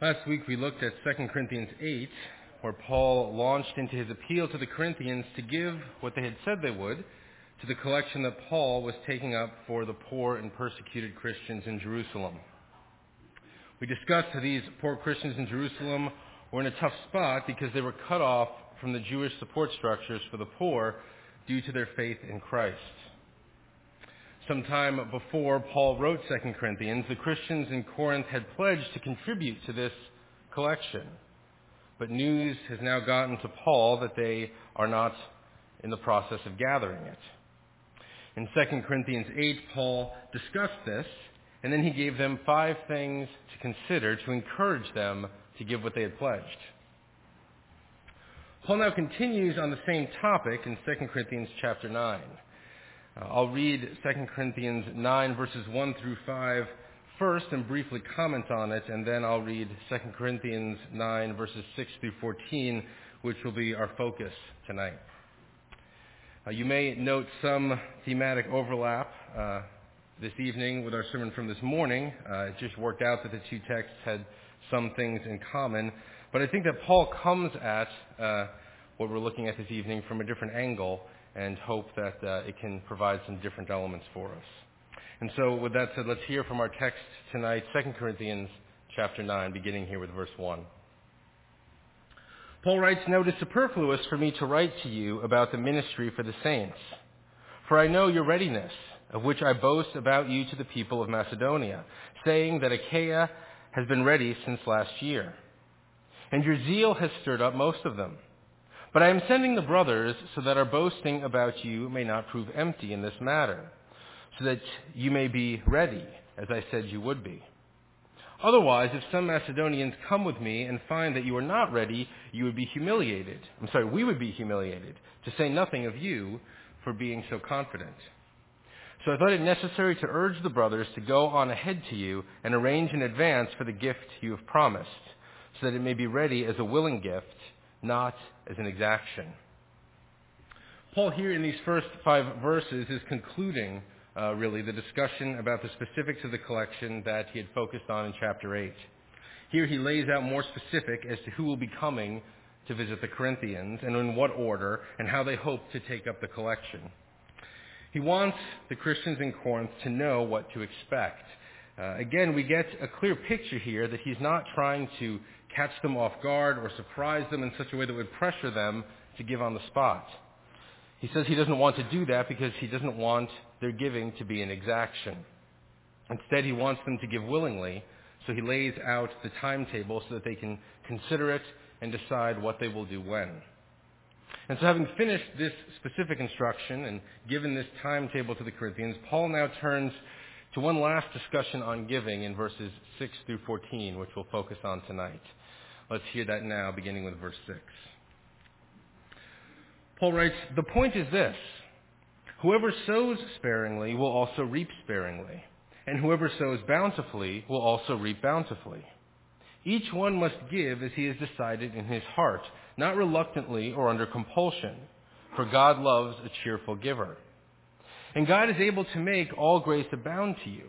Last week we looked at 2 Corinthians 8, where Paul launched into his appeal to the Corinthians to give what they had said they would to the collection that Paul was taking up for the poor and persecuted Christians in Jerusalem. We discussed how these poor Christians in Jerusalem were in a tough spot because they were cut off from the Jewish support structures for the poor due to their faith in Christ. Some time before Paul wrote 2 Corinthians, the Christians in Corinth had pledged to contribute to this collection. But news has now gotten to Paul that they are not in the process of gathering it. In 2 Corinthians 8, Paul discussed this, and then he gave them five things to consider to encourage them to give what they had pledged. Paul now continues on the same topic in 2 Corinthians chapter 9. I'll read 2 Corinthians 9 verses 1 through 5 first and briefly comment on it, and then I'll read 2 Corinthians 9 verses 6 through 14, which will be our focus tonight. Uh, you may note some thematic overlap uh, this evening with our sermon from this morning. Uh, it just worked out that the two texts had some things in common. But I think that Paul comes at uh, what we're looking at this evening from a different angle and hope that uh, it can provide some different elements for us. And so with that said, let's hear from our text tonight, 2 Corinthians chapter 9, beginning here with verse 1. Paul writes, Now it is superfluous for me to write to you about the ministry for the saints. For I know your readiness, of which I boast about you to the people of Macedonia, saying that Achaia has been ready since last year. And your zeal has stirred up most of them. But I am sending the brothers so that our boasting about you may not prove empty in this matter, so that you may be ready, as I said you would be. Otherwise, if some Macedonians come with me and find that you are not ready, you would be humiliated. I'm sorry, we would be humiliated, to say nothing of you for being so confident. So I thought it necessary to urge the brothers to go on ahead to you and arrange in advance for the gift you have promised, so that it may be ready as a willing gift, not as an exaction. Paul here in these first five verses is concluding uh, really the discussion about the specifics of the collection that he had focused on in chapter 8. Here he lays out more specific as to who will be coming to visit the Corinthians and in what order and how they hope to take up the collection. He wants the Christians in Corinth to know what to expect. Uh, again, we get a clear picture here that he's not trying to catch them off guard or surprise them in such a way that would pressure them to give on the spot. He says he doesn't want to do that because he doesn't want their giving to be an exaction. Instead, he wants them to give willingly, so he lays out the timetable so that they can consider it and decide what they will do when. And so having finished this specific instruction and given this timetable to the Corinthians, Paul now turns to one last discussion on giving in verses 6 through 14, which we'll focus on tonight. Let's hear that now, beginning with verse 6. Paul writes, The point is this Whoever sows sparingly will also reap sparingly, and whoever sows bountifully will also reap bountifully. Each one must give as he has decided in his heart, not reluctantly or under compulsion, for God loves a cheerful giver. And God is able to make all grace abound to you,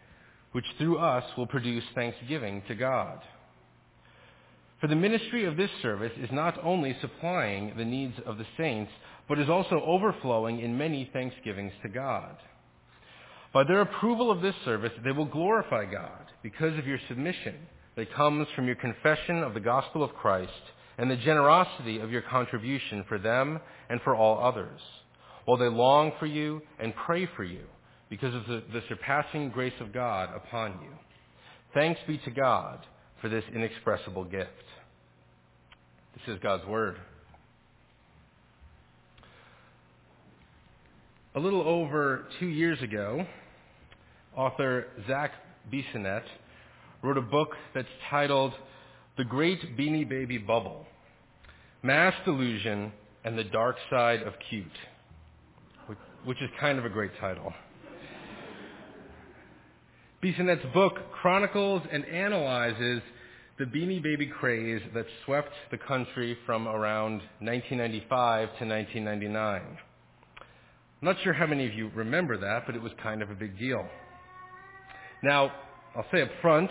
which through us will produce thanksgiving to God. For the ministry of this service is not only supplying the needs of the saints, but is also overflowing in many thanksgivings to God. By their approval of this service, they will glorify God because of your submission that comes from your confession of the gospel of Christ and the generosity of your contribution for them and for all others, while they long for you and pray for you because of the, the surpassing grace of God upon you. Thanks be to God for this inexpressible gift. This is God's word. A little over two years ago, author Zach Bissonnette wrote a book that's titled The Great Beanie Baby Bubble, Mass Delusion, and the Dark Side of Cute, which is kind of a great title. Bissonnette's book chronicles and analyzes the Beanie Baby craze that swept the country from around 1995 to 1999. I'm not sure how many of you remember that, but it was kind of a big deal. Now, I'll say up front,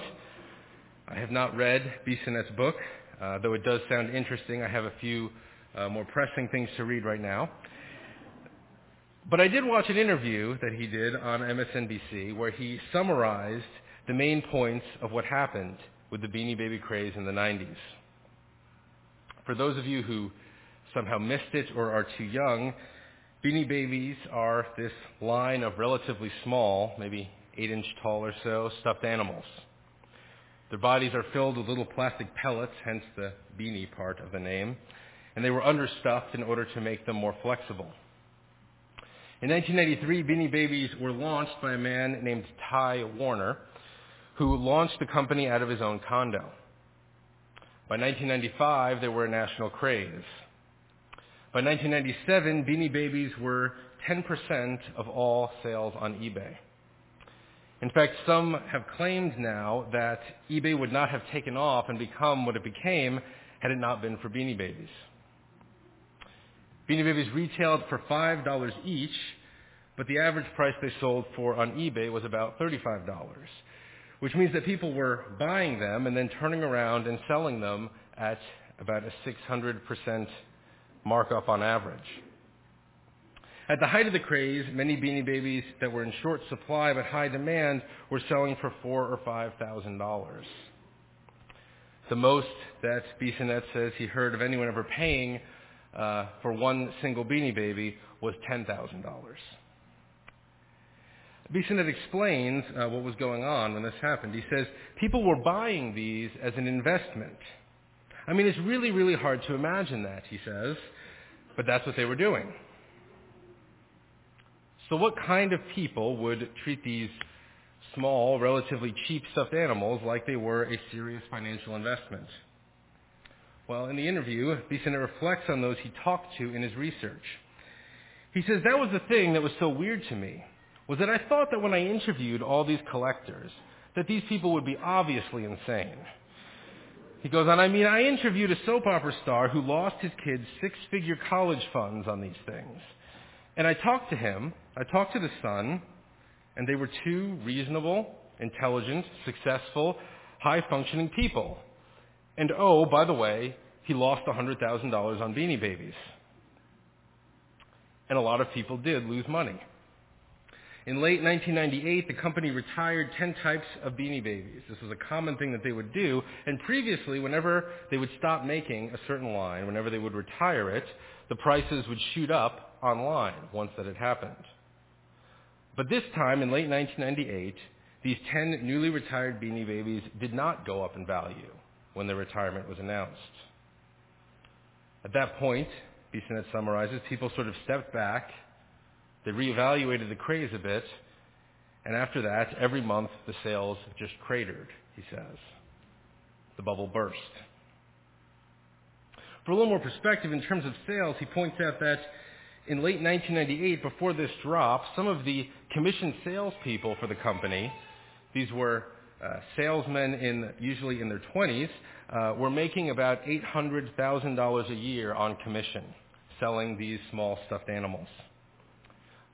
I have not read Bissonnette's book, uh, though it does sound interesting. I have a few uh, more pressing things to read right now. But I did watch an interview that he did on MSNBC where he summarized the main points of what happened with the Beanie Baby craze in the 90s. For those of you who somehow missed it or are too young, Beanie Babies are this line of relatively small, maybe 8 inch tall or so, stuffed animals. Their bodies are filled with little plastic pellets, hence the beanie part of the name, and they were understuffed in order to make them more flexible. In 1993, Beanie Babies were launched by a man named Ty Warner, who launched the company out of his own condo. By 1995, they were a national craze. By 1997, Beanie Babies were 10% of all sales on eBay. In fact, some have claimed now that eBay would not have taken off and become what it became had it not been for Beanie Babies. Beanie Babies retailed for $5 each, but the average price they sold for on eBay was about $35, which means that people were buying them and then turning around and selling them at about a 600% markup on average. At the height of the craze, many Beanie Babies that were in short supply but high demand were selling for four or five thousand dollars. The most that Bissonnette says he heard of anyone ever paying uh, for one single Beanie Baby was ten thousand dollars. Bissonnette explains uh, what was going on when this happened. He says people were buying these as an investment. I mean, it's really, really hard to imagine that, he says, but that's what they were doing. So what kind of people would treat these small, relatively cheap stuffed animals like they were a serious financial investment? Well, in the interview, Bissonnette reflects on those he talked to in his research. He says, that was the thing that was so weird to me, was that I thought that when I interviewed all these collectors, that these people would be obviously insane. He goes on, I mean, I interviewed a soap opera star who lost his kids six-figure college funds on these things. And I talked to him, I talked to the son, and they were two reasonable, intelligent, successful, high-functioning people. And oh, by the way, he lost $100,000 on Beanie Babies. And a lot of people did lose money. In late 1998, the company retired 10 types of Beanie Babies. This was a common thing that they would do. And previously, whenever they would stop making a certain line, whenever they would retire it, the prices would shoot up online once that had happened. But this time, in late 1998, these 10 newly retired Beanie Babies did not go up in value when their retirement was announced. At that point, Bissonnette summarizes, people sort of stepped back, they reevaluated the craze a bit, and after that, every month the sales just cratered, he says. The bubble burst. For a little more perspective in terms of sales, he points out that in late 1998, before this drop, some of the commissioned salespeople for the company, these were salesmen in usually in their 20s, uh, were making about $800,000 a year on commission, selling these small stuffed animals.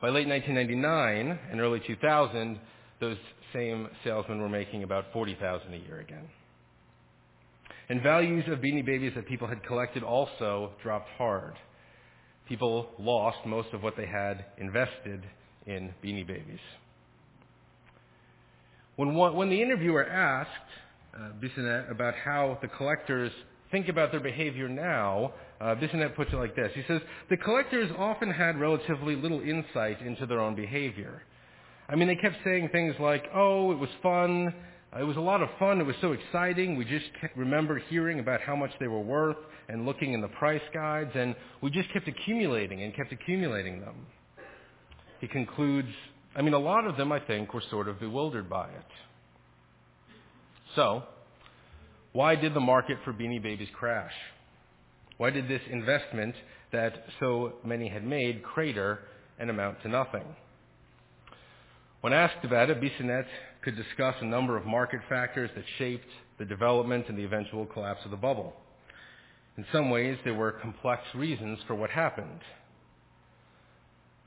By late 1999 and early 2000, those same salesmen were making about 40,000 a year again. And values of Beanie Babies that people had collected also dropped hard people lost most of what they had invested in Beanie Babies. When, one, when the interviewer asked uh, Bissonnette about how the collectors think about their behavior now, uh, Bissonnette puts it like this. He says, the collectors often had relatively little insight into their own behavior. I mean, they kept saying things like, oh, it was fun, it was a lot of fun. It was so exciting. We just remember hearing about how much they were worth and looking in the price guides, and we just kept accumulating and kept accumulating them. He concludes, I mean, a lot of them, I think, were sort of bewildered by it. So, Why did the market for Beanie Babies crash? Why did this investment that so many had made crater and amount to nothing? When asked about it, Bissonnette could discuss a number of market factors that shaped the development and the eventual collapse of the bubble. In some ways, there were complex reasons for what happened.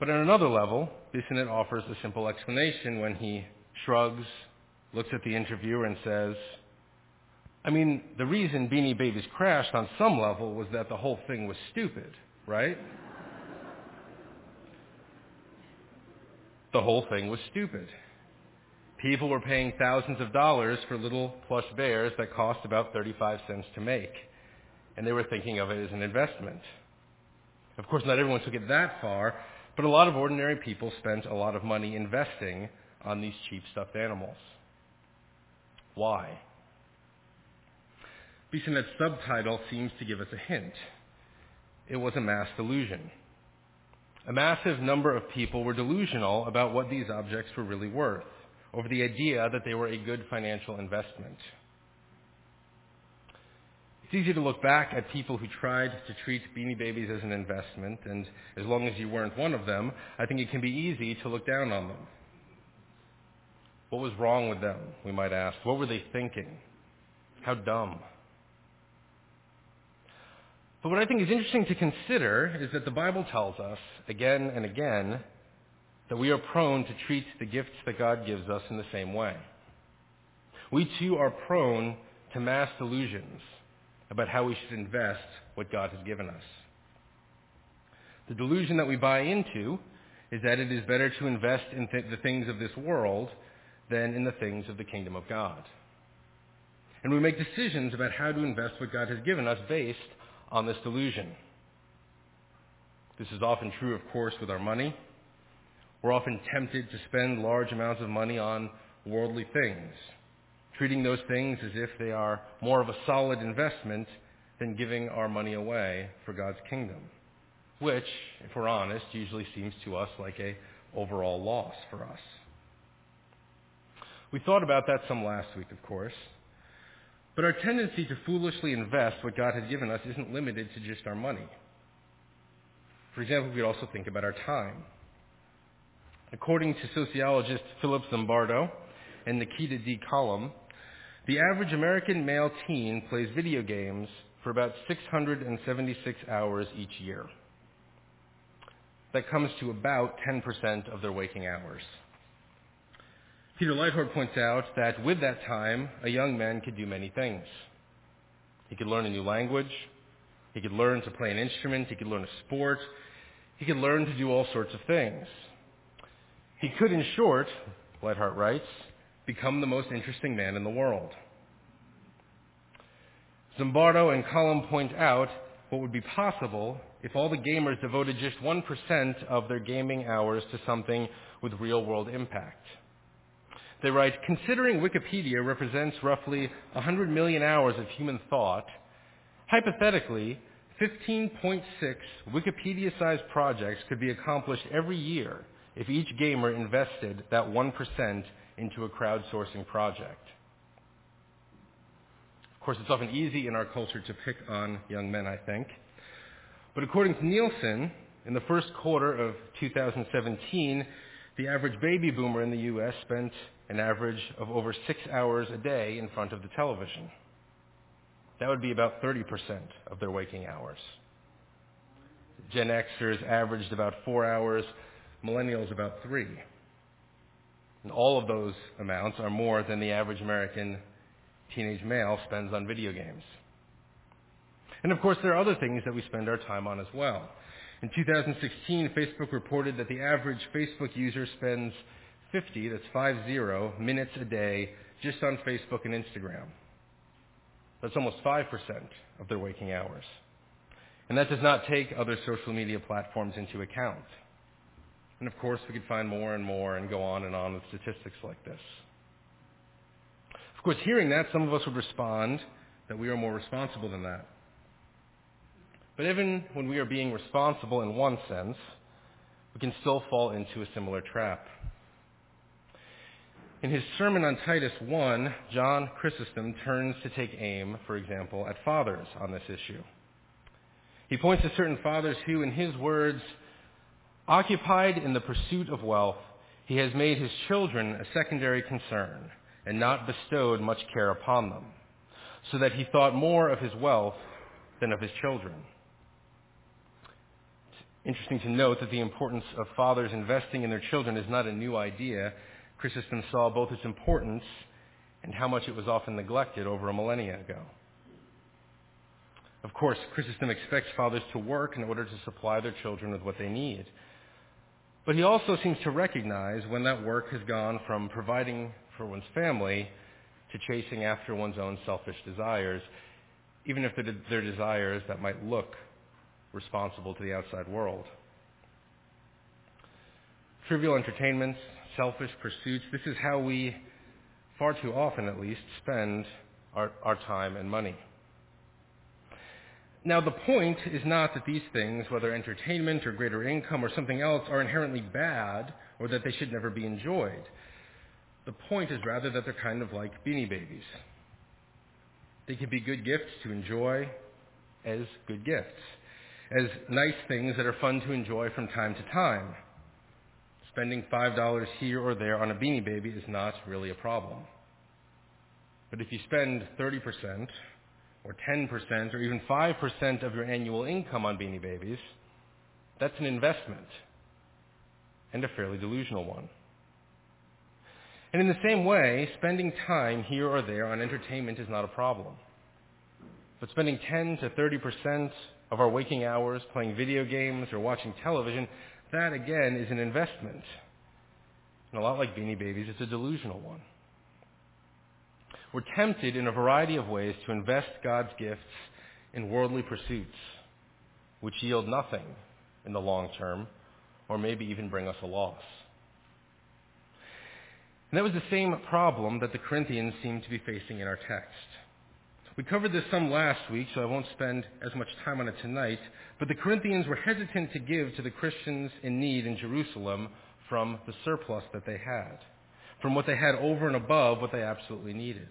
But on another level, Bissonnette offers a simple explanation when he shrugs, looks at the interviewer and says, I mean, the reason Beanie Babies crashed on some level was that the whole thing was stupid, right? the whole thing was stupid. People were paying thousands of dollars for little plush bears that cost about 35 cents to make, and they were thinking of it as an investment. Of course, not everyone took it that far, but a lot of ordinary people spent a lot of money investing on these cheap stuffed animals. Why? Bissonnette's subtitle seems to give us a hint. It was a mass delusion. A massive number of people were delusional about what these objects were really worth, over the idea that they were a good financial investment. It's easy to look back at people who tried to treat Beanie Babies as an investment, and as long as you weren't one of them, I think it can be easy to look down on them. What was wrong with them, we might ask? What were they thinking? How dumb. But what I think is interesting to consider is that the Bible tells us again and again that we are prone to treat the gifts that God gives us in the same way. We too are prone to mass delusions about how we should invest what God has given us. The delusion that we buy into is that it is better to invest in th- the things of this world than in the things of the kingdom of God. And we make decisions about how to invest what God has given us based on this delusion. This is often true, of course, with our money. We're often tempted to spend large amounts of money on worldly things, treating those things as if they are more of a solid investment than giving our money away for God's kingdom, which, if we're honest, usually seems to us like a overall loss for us. We thought about that some last week, of course. But our tendency to foolishly invest what God has given us isn't limited to just our money. For example, we could also think about our time. According to sociologist Philip Zimbardo and Nikita D. Coulombe, the average American male teen plays video games for about 676 hours each year. That comes to about 10% of their waking hours. Peter Leithart points out that with that time, a young man could do many things. He could learn a new language. He could learn to play an instrument. He could learn a sport. He could learn to do all sorts of things. He could, in short, Leithart writes, become the most interesting man in the world. Zimbardo and Coulombe point out what would be possible if all the gamers devoted just 1% of their gaming hours to something with real world impact. They write, considering Wikipedia represents roughly 100 million hours of human thought, hypothetically, 15.6 Wikipedia-sized projects could be accomplished every year if each gamer invested that 1% into a crowdsourcing project. Of course, it's often easy in our culture to pick on young men, I think. But according to Nielsen, in the first quarter of 2017, the average baby boomer in the U.S. spent an average of over six hours a day in front of the television. That would be about 30% of their waking hours. Gen Xers averaged about four hours, millennials about three. And all of those amounts are more than the average American teenage male spends on video games. And of course, there are other things that we spend our time on as well. In 2016, Facebook reported that the average Facebook user spends 50, that's 50 minutes a day just on Facebook and Instagram. That's almost 5% of their waking hours. And that does not take other social media platforms into account. And of course, we could find more and more and go on and on with statistics like this. Of course, hearing that, some of us would respond that we are more responsible than that. But even when we are being responsible in one sense, we can still fall into a similar trap. In his sermon on Titus 1, John Chrysostom turns to take aim, for example, at fathers on this issue. He points to certain fathers who, in his words, occupied in the pursuit of wealth, he has made his children a secondary concern and not bestowed much care upon them, so that he thought more of his wealth than of his children. It's interesting to note that the importance of fathers investing in their children is not a new idea. Chrysostom saw both its importance and how much it was often neglected over a millennia ago. Of course, Chrysostom expects fathers to work in order to supply their children with what they need. But he also seems to recognize when that work has gone from providing for one's family to chasing after one's own selfish desires, even if they're desires that might look responsible to the outside world. Trivial entertainments, selfish pursuits, this is how we, far too often at least, spend our, our time and money. Now, the point is not that these things, whether entertainment or greater income or something else, are inherently bad or that they should never be enjoyed. The point is rather that they're kind of like beanie babies. They can be good gifts to enjoy as good gifts, as nice things that are fun to enjoy from time to time. Spending $5 here or there on a beanie baby is not really a problem. But if you spend 30% or 10% or even 5% of your annual income on beanie babies, that's an investment and a fairly delusional one. And in the same way, spending time here or there on entertainment is not a problem. But spending 10 to 30% of our waking hours playing video games or watching television, that again is an investment. And a lot like Beanie Babies, it's a delusional one. We're tempted in a variety of ways to invest God's gifts in worldly pursuits, which yield nothing in the long term, or maybe even bring us a loss. And that was the same problem that the Corinthians seem to be facing in our text. We covered this some last week, so I won't spend as much time on it tonight, but the Corinthians were hesitant to give to the Christians in need in Jerusalem from the surplus that they had, from what they had over and above what they absolutely needed.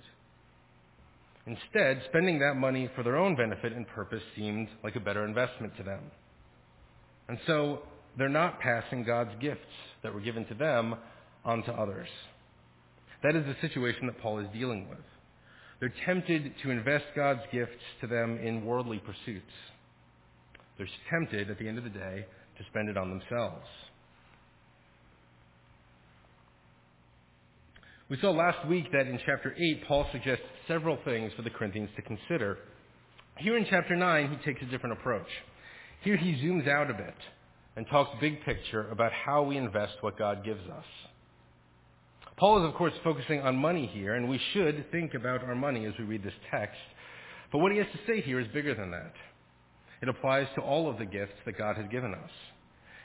Instead, spending that money for their own benefit and purpose seemed like a better investment to them. And so they're not passing God's gifts that were given to them on to others. That is the situation that Paul is dealing with. They're tempted to invest God's gifts to them in worldly pursuits. They're tempted, at the end of the day, to spend it on themselves. We saw last week that in chapter 8, Paul suggests several things for the Corinthians to consider. Here in chapter 9, he takes a different approach. Here he zooms out a bit and talks big picture about how we invest what God gives us. Paul is, of course, focusing on money here, and we should think about our money as we read this text. But what he has to say here is bigger than that. It applies to all of the gifts that God has given us.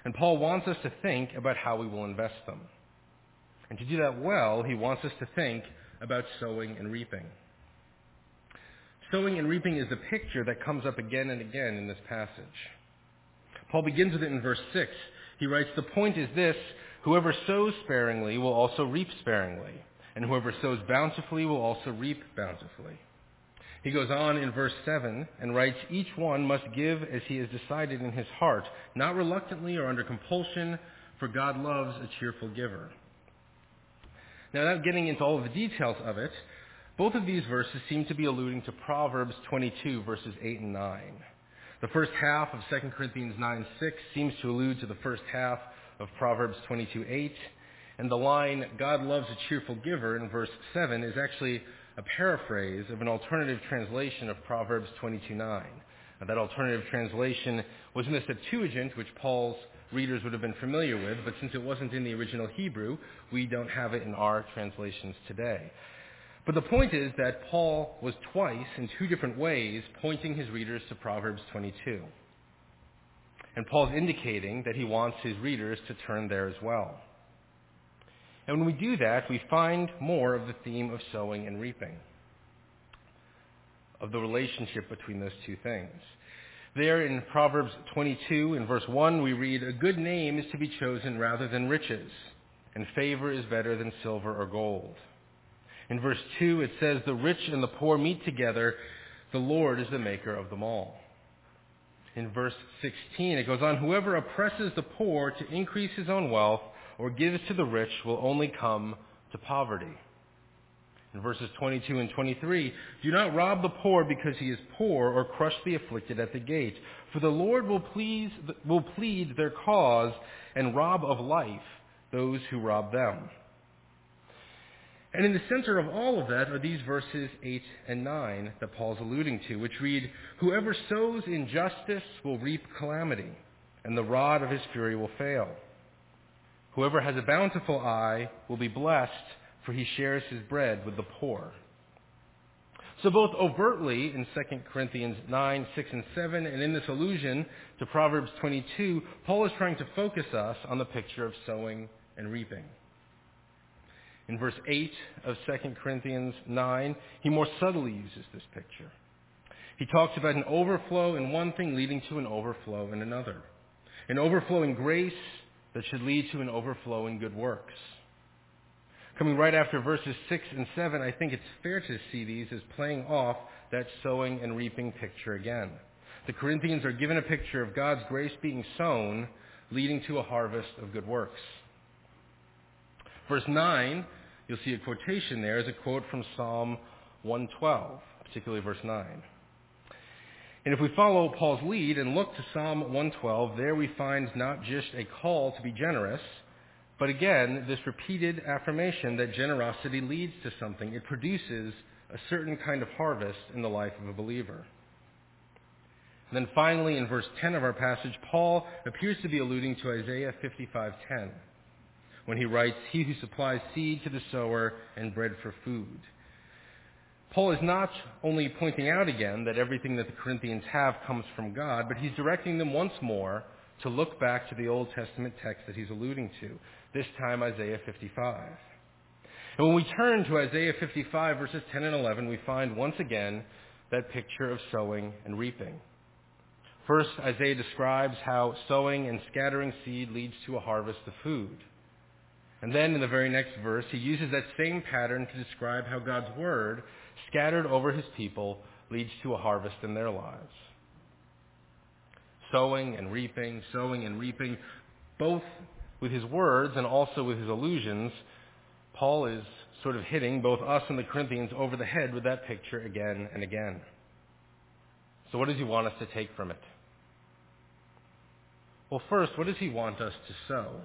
And Paul wants us to think about how we will invest them. And to do that well, he wants us to think about sowing and reaping. Sowing and reaping is the picture that comes up again and again in this passage. Paul begins with it in verse 6. He writes, The point is this Whoever sows sparingly will also reap sparingly, and whoever sows bountifully will also reap bountifully. He goes on in verse 7 and writes, Each one must give as he has decided in his heart, not reluctantly or under compulsion, for God loves a cheerful giver. Now, without getting into all of the details of it, both of these verses seem to be alluding to Proverbs 22, verses 8 and 9. The first half of 2 Corinthians 9, 6 seems to allude to the first half of Proverbs 22:8, and the line "God loves a cheerful giver" in verse 7 is actually a paraphrase of an alternative translation of Proverbs 22:9. That alternative translation was in the Septuagint, which Paul's readers would have been familiar with, but since it wasn't in the original Hebrew, we don't have it in our translations today. But the point is that Paul was twice, in two different ways, pointing his readers to Proverbs 22. And Paul's indicating that he wants his readers to turn there as well. And when we do that, we find more of the theme of sowing and reaping, of the relationship between those two things. There in Proverbs 22, in verse 1, we read, A good name is to be chosen rather than riches, and favor is better than silver or gold. In verse 2, it says, The rich and the poor meet together. The Lord is the maker of them all. In verse 16, it goes on, Whoever oppresses the poor to increase his own wealth or gives to the rich will only come to poverty. In verses 22 and 23, Do not rob the poor because he is poor or crush the afflicted at the gate. For the Lord will, please, will plead their cause and rob of life those who rob them. And in the center of all of that are these verses 8 and 9 that Paul's alluding to, which read, Whoever sows injustice will reap calamity, and the rod of his fury will fail. Whoever has a bountiful eye will be blessed, for he shares his bread with the poor. So both overtly in 2 Corinthians 9, 6, and 7, and in this allusion to Proverbs 22, Paul is trying to focus us on the picture of sowing and reaping. In verse 8 of 2 Corinthians 9, he more subtly uses this picture. He talks about an overflow in one thing leading to an overflow in another. An overflow in grace that should lead to an overflow in good works. Coming right after verses 6 and 7, I think it's fair to see these as playing off that sowing and reaping picture again. The Corinthians are given a picture of God's grace being sown, leading to a harvest of good works. Verse 9, you'll see a quotation there is a quote from Psalm 112, particularly verse 9. And if we follow Paul's lead and look to Psalm 112, there we find not just a call to be generous, but again, this repeated affirmation that generosity leads to something. It produces a certain kind of harvest in the life of a believer. And then finally, in verse 10 of our passage, Paul appears to be alluding to Isaiah 55:10 when he writes, He who supplies seed to the sower and bread for food. Paul is not only pointing out again that everything that the Corinthians have comes from God, but he's directing them once more to look back to the Old Testament text that he's alluding to, this time Isaiah 55. And when we turn to Isaiah 55 verses 10 and 11, we find once again that picture of sowing and reaping. First, Isaiah describes how sowing and scattering seed leads to a harvest of food. And then in the very next verse, he uses that same pattern to describe how God's word, scattered over his people, leads to a harvest in their lives. Sowing and reaping, sowing and reaping, both with his words and also with his allusions, Paul is sort of hitting both us and the Corinthians over the head with that picture again and again. So what does he want us to take from it? Well, first, what does he want us to sow?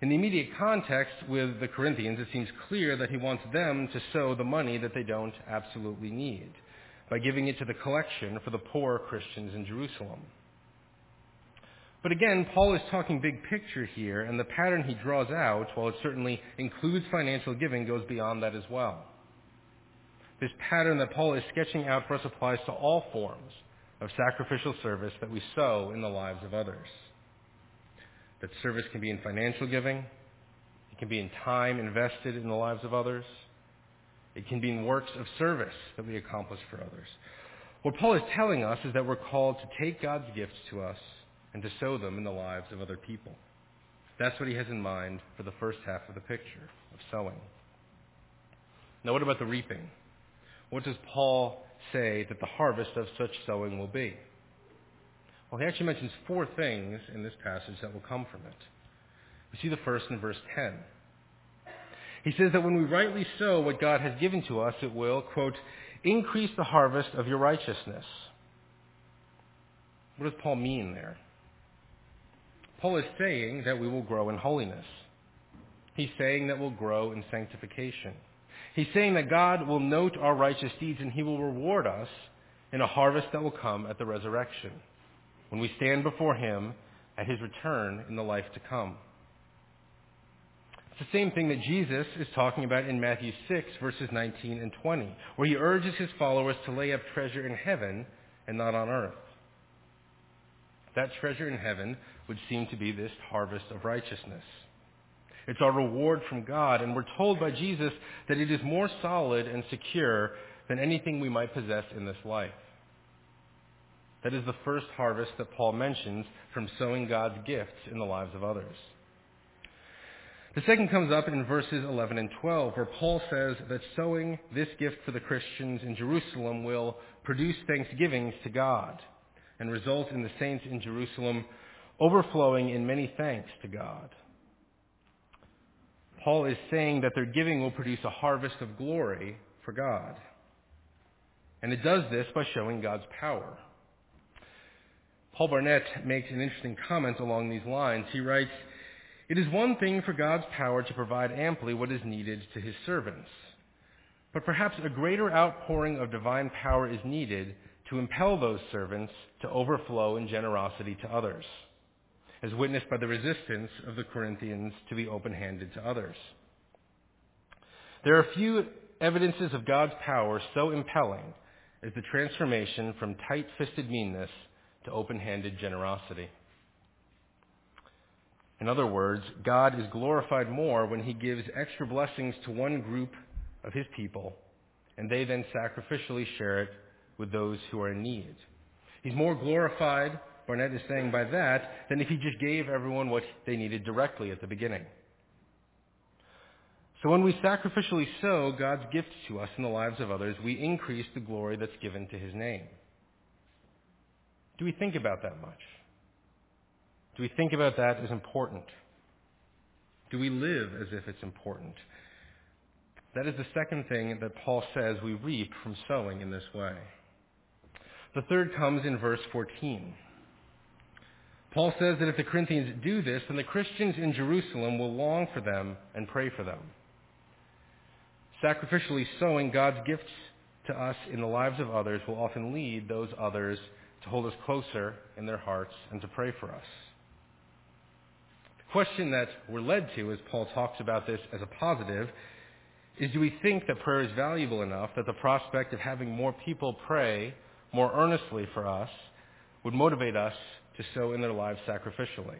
In the immediate context with the Corinthians, it seems clear that he wants them to sow the money that they don't absolutely need by giving it to the collection for the poor Christians in Jerusalem. But again, Paul is talking big picture here, and the pattern he draws out, while it certainly includes financial giving, goes beyond that as well. This pattern that Paul is sketching out for us applies to all forms of sacrificial service that we sow in the lives of others. That service can be in financial giving. It can be in time invested in the lives of others. It can be in works of service that we accomplish for others. What Paul is telling us is that we're called to take God's gifts to us and to sow them in the lives of other people. That's what he has in mind for the first half of the picture of sowing. Now, what about the reaping? What does Paul say that the harvest of such sowing will be? Well, he actually mentions four things in this passage that will come from it. We see the first in verse 10. He says that when we rightly sow what God has given to us, it will, quote, increase the harvest of your righteousness. What does Paul mean there? Paul is saying that we will grow in holiness. He's saying that we'll grow in sanctification. He's saying that God will note our righteous deeds and he will reward us in a harvest that will come at the resurrection when we stand before him at his return in the life to come. It's the same thing that Jesus is talking about in Matthew 6, verses 19 and 20, where he urges his followers to lay up treasure in heaven and not on earth. That treasure in heaven would seem to be this harvest of righteousness. It's our reward from God, and we're told by Jesus that it is more solid and secure than anything we might possess in this life. That is the first harvest that Paul mentions from sowing God's gifts in the lives of others. The second comes up in verses 11 and 12, where Paul says that sowing this gift for the Christians in Jerusalem will produce thanksgivings to God and result in the saints in Jerusalem overflowing in many thanks to God. Paul is saying that their giving will produce a harvest of glory for God. And it does this by showing God's power. Paul Barnett makes an interesting comment along these lines. He writes, It is one thing for God's power to provide amply what is needed to his servants. But perhaps a greater outpouring of divine power is needed to impel those servants to overflow in generosity to others, as witnessed by the resistance of the Corinthians to be open-handed to others. There are few evidences of God's power so impelling as the transformation from tight-fisted meanness to open-handed generosity. In other words, God is glorified more when he gives extra blessings to one group of his people, and they then sacrificially share it with those who are in need. He's more glorified, Barnett is saying by that, than if he just gave everyone what they needed directly at the beginning. So when we sacrificially sow God's gifts to us in the lives of others, we increase the glory that's given to his name. Do we think about that much? Do we think about that as important? Do we live as if it's important? That is the second thing that Paul says we reap from sowing in this way. The third comes in verse 14. Paul says that if the Corinthians do this, then the Christians in Jerusalem will long for them and pray for them. Sacrificially sowing God's gifts to us in the lives of others will often lead those others to hold us closer in their hearts and to pray for us. Question that we're led to as Paul talks about this as a positive is do we think that prayer is valuable enough that the prospect of having more people pray more earnestly for us would motivate us to sow in their lives sacrificially?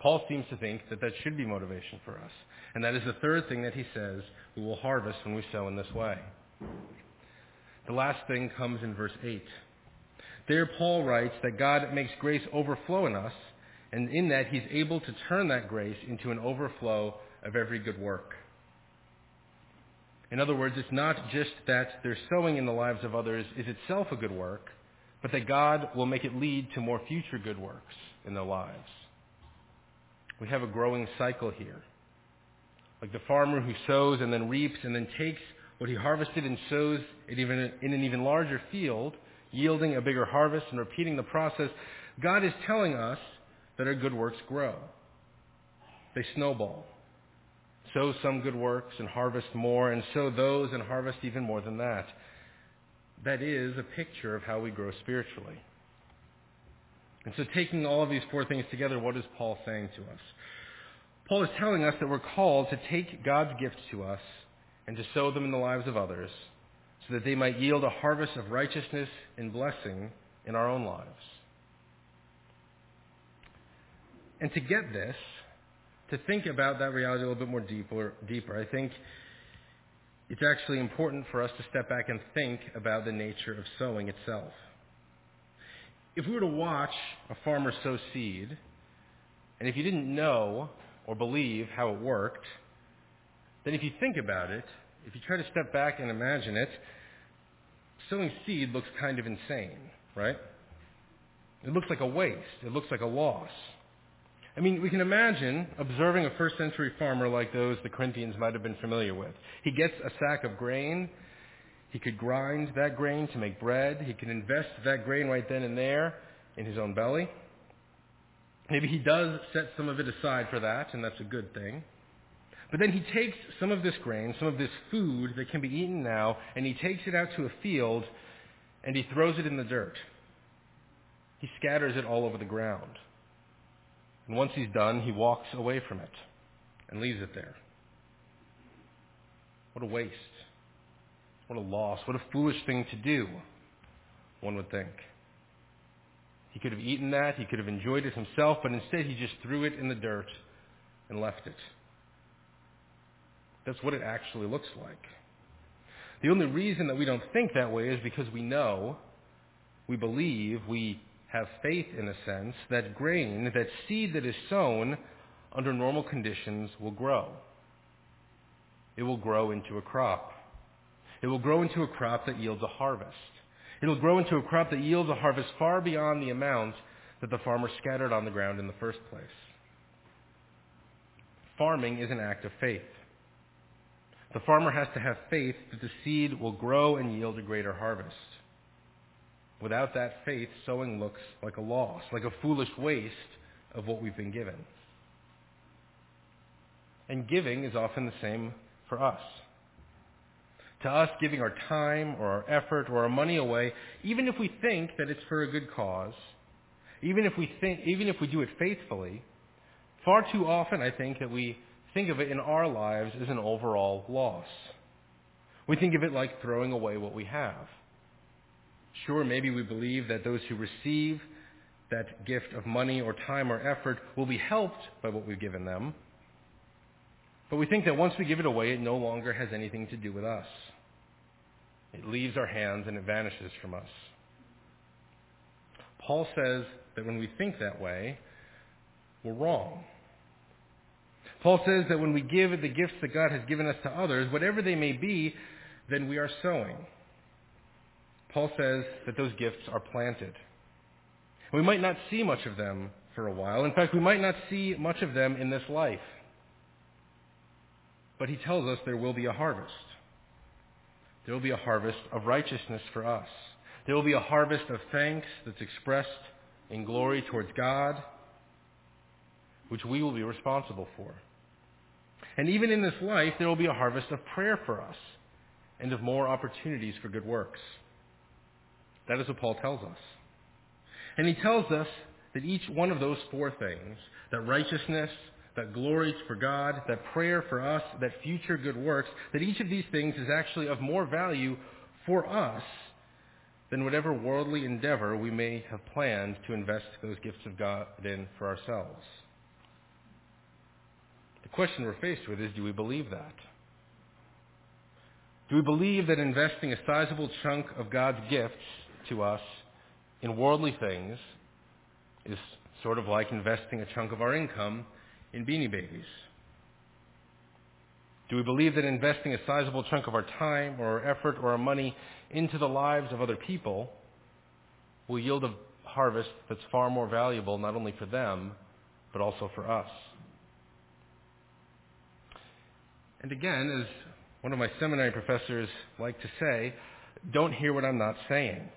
Paul seems to think that that should be motivation for us. And that is the third thing that he says we will harvest when we sow in this way. The last thing comes in verse 8. There Paul writes that God makes grace overflow in us, and in that he's able to turn that grace into an overflow of every good work. In other words, it's not just that their sowing in the lives of others is itself a good work, but that God will make it lead to more future good works in their lives. We have a growing cycle here. Like the farmer who sows and then reaps and then takes what he harvested and sows it even in an even larger field, yielding a bigger harvest and repeating the process, God is telling us that our good works grow. They snowball. Sow some good works and harvest more, and sow those and harvest even more than that. That is a picture of how we grow spiritually. And so taking all of these four things together, what is Paul saying to us? Paul is telling us that we're called to take God's gifts to us and to sow them in the lives of others so that they might yield a harvest of righteousness and blessing in our own lives. And to get this, to think about that reality a little bit more deeper, deeper, I think it's actually important for us to step back and think about the nature of sowing itself. If we were to watch a farmer sow seed, and if you didn't know or believe how it worked, then if you think about it, if you try to step back and imagine it, sowing seed looks kind of insane, right? It looks like a waste. It looks like a loss. I mean, we can imagine observing a first century farmer like those the Corinthians might have been familiar with. He gets a sack of grain. He could grind that grain to make bread. He can invest that grain right then and there in his own belly. Maybe he does set some of it aside for that, and that's a good thing. But then he takes some of this grain, some of this food that can be eaten now, and he takes it out to a field and he throws it in the dirt. He scatters it all over the ground. And once he's done, he walks away from it and leaves it there. What a waste. What a loss. What a foolish thing to do, one would think. He could have eaten that. He could have enjoyed it himself, but instead he just threw it in the dirt and left it. That's what it actually looks like. The only reason that we don't think that way is because we know, we believe, we have faith in a sense that grain, that seed that is sown under normal conditions, will grow. It will grow into a crop. It will grow into a crop that yields a harvest. It will grow into a crop that yields a harvest far beyond the amount that the farmer scattered on the ground in the first place. Farming is an act of faith. The farmer has to have faith that the seed will grow and yield a greater harvest. Without that faith, sowing looks like a loss, like a foolish waste of what we've been given. And giving is often the same for us. To us, giving our time or our effort or our money away, even if we think that it's for a good cause, even if we think, even if we do it faithfully, far too often I think that we think of it in our lives as an overall loss. We think of it like throwing away what we have. Sure, maybe we believe that those who receive that gift of money or time or effort will be helped by what we've given them. But we think that once we give it away, it no longer has anything to do with us. It leaves our hands and it vanishes from us. Paul says that when we think that way, we're wrong. Paul says that when we give the gifts that God has given us to others, whatever they may be, then we are sowing. Paul says that those gifts are planted. We might not see much of them for a while. In fact, we might not see much of them in this life. But he tells us there will be a harvest. There will be a harvest of righteousness for us. There will be a harvest of thanks that's expressed in glory towards God, which we will be responsible for. And even in this life, there will be a harvest of prayer for us and of more opportunities for good works. That is what Paul tells us. And he tells us that each one of those four things, that righteousness, that glory for God, that prayer for us, that future good works, that each of these things is actually of more value for us than whatever worldly endeavor we may have planned to invest those gifts of God in for ourselves. The question we're faced with is, do we believe that? Do we believe that investing a sizable chunk of God's gifts to us in worldly things is sort of like investing a chunk of our income in beanie babies? Do we believe that investing a sizable chunk of our time or our effort or our money into the lives of other people will yield a harvest that's far more valuable not only for them, but also for us? And again, as one of my seminary professors liked to say, don't hear what I'm not saying.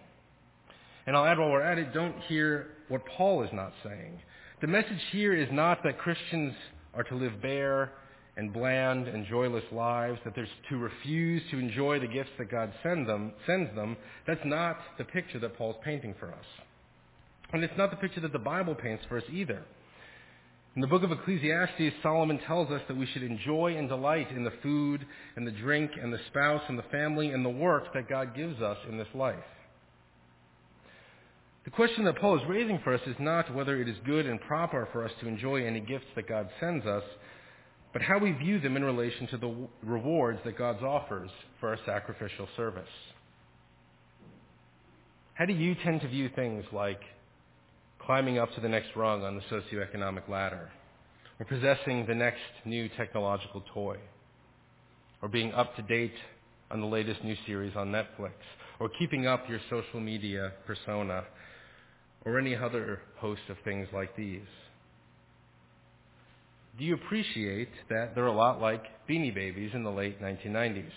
And I'll add while we're at it, don't hear what Paul is not saying. The message here is not that Christians are to live bare and bland and joyless lives, that they're to refuse to enjoy the gifts that God send them, sends them. That's not the picture that Paul's painting for us. And it's not the picture that the Bible paints for us either. In the book of Ecclesiastes, Solomon tells us that we should enjoy and delight in the food and the drink and the spouse and the family and the work that God gives us in this life. The question that Paul is raising for us is not whether it is good and proper for us to enjoy any gifts that God sends us, but how we view them in relation to the rewards that God offers for our sacrificial service. How do you tend to view things like climbing up to the next rung on the socioeconomic ladder, or possessing the next new technological toy, or being up to date on the latest new series on Netflix, or keeping up your social media persona, or any other host of things like these. Do you appreciate that they're a lot like Beanie Babies in the late 1990s?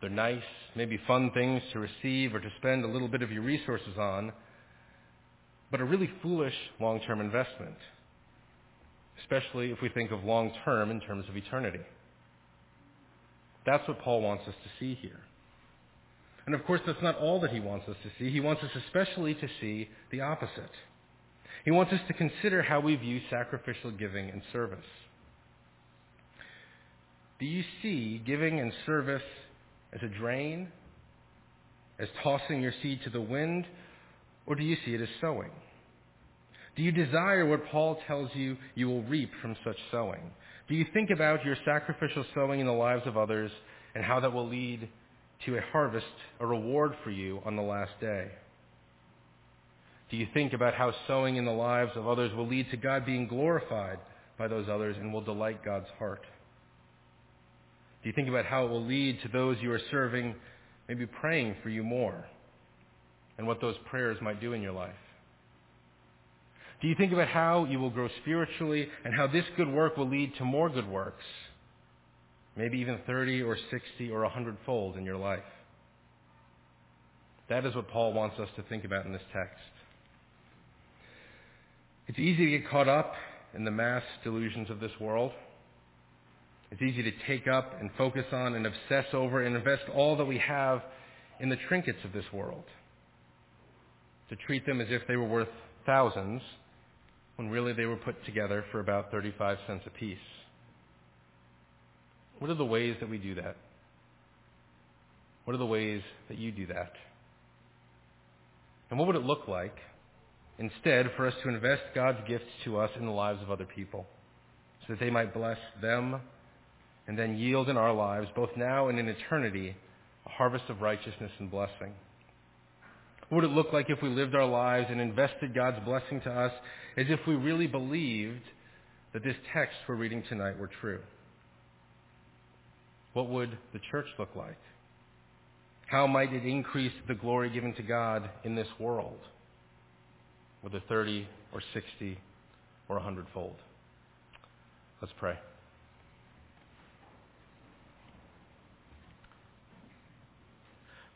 They're nice, maybe fun things to receive or to spend a little bit of your resources on, but a really foolish long-term investment, especially if we think of long-term in terms of eternity. That's what Paul wants us to see here. And of course, that's not all that he wants us to see. He wants us especially to see the opposite. He wants us to consider how we view sacrificial giving and service. Do you see giving and service as a drain, as tossing your seed to the wind, or do you see it as sowing? Do you desire what Paul tells you you will reap from such sowing? Do you think about your sacrificial sowing in the lives of others and how that will lead to a harvest, a reward for you on the last day? Do you think about how sowing in the lives of others will lead to God being glorified by those others and will delight God's heart? Do you think about how it will lead to those you are serving maybe praying for you more and what those prayers might do in your life? Do you think about how you will grow spiritually and how this good work will lead to more good works? Maybe even 30 or 60 or 100 fold in your life. That is what Paul wants us to think about in this text. It's easy to get caught up in the mass delusions of this world. It's easy to take up and focus on and obsess over and invest all that we have in the trinkets of this world. To treat them as if they were worth thousands when really they were put together for about 35 cents apiece. What are the ways that we do that? What are the ways that you do that? And what would it look like instead for us to invest God's gifts to us in the lives of other people so that they might bless them and then yield in our lives, both now and in eternity, a harvest of righteousness and blessing? What would it look like if we lived our lives and invested God's blessing to us as if we really believed that this text we're reading tonight were true? What would the church look like? How might it increase the glory given to God in this world? Whether 30 or 60 or 100 fold. Let's pray.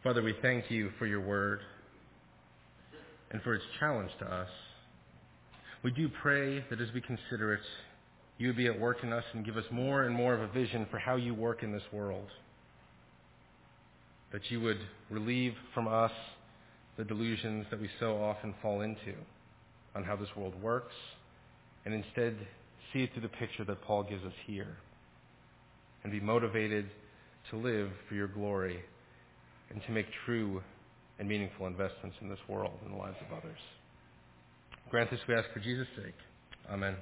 Father, we thank you for your word and for its challenge to us. We do pray that as we consider it, you would be at work in us and give us more and more of a vision for how you work in this world. That you would relieve from us the delusions that we so often fall into on how this world works, and instead see it through the picture that Paul gives us here, and be motivated to live for your glory and to make true and meaningful investments in this world and the lives of others. Grant this, we ask for Jesus' sake. Amen.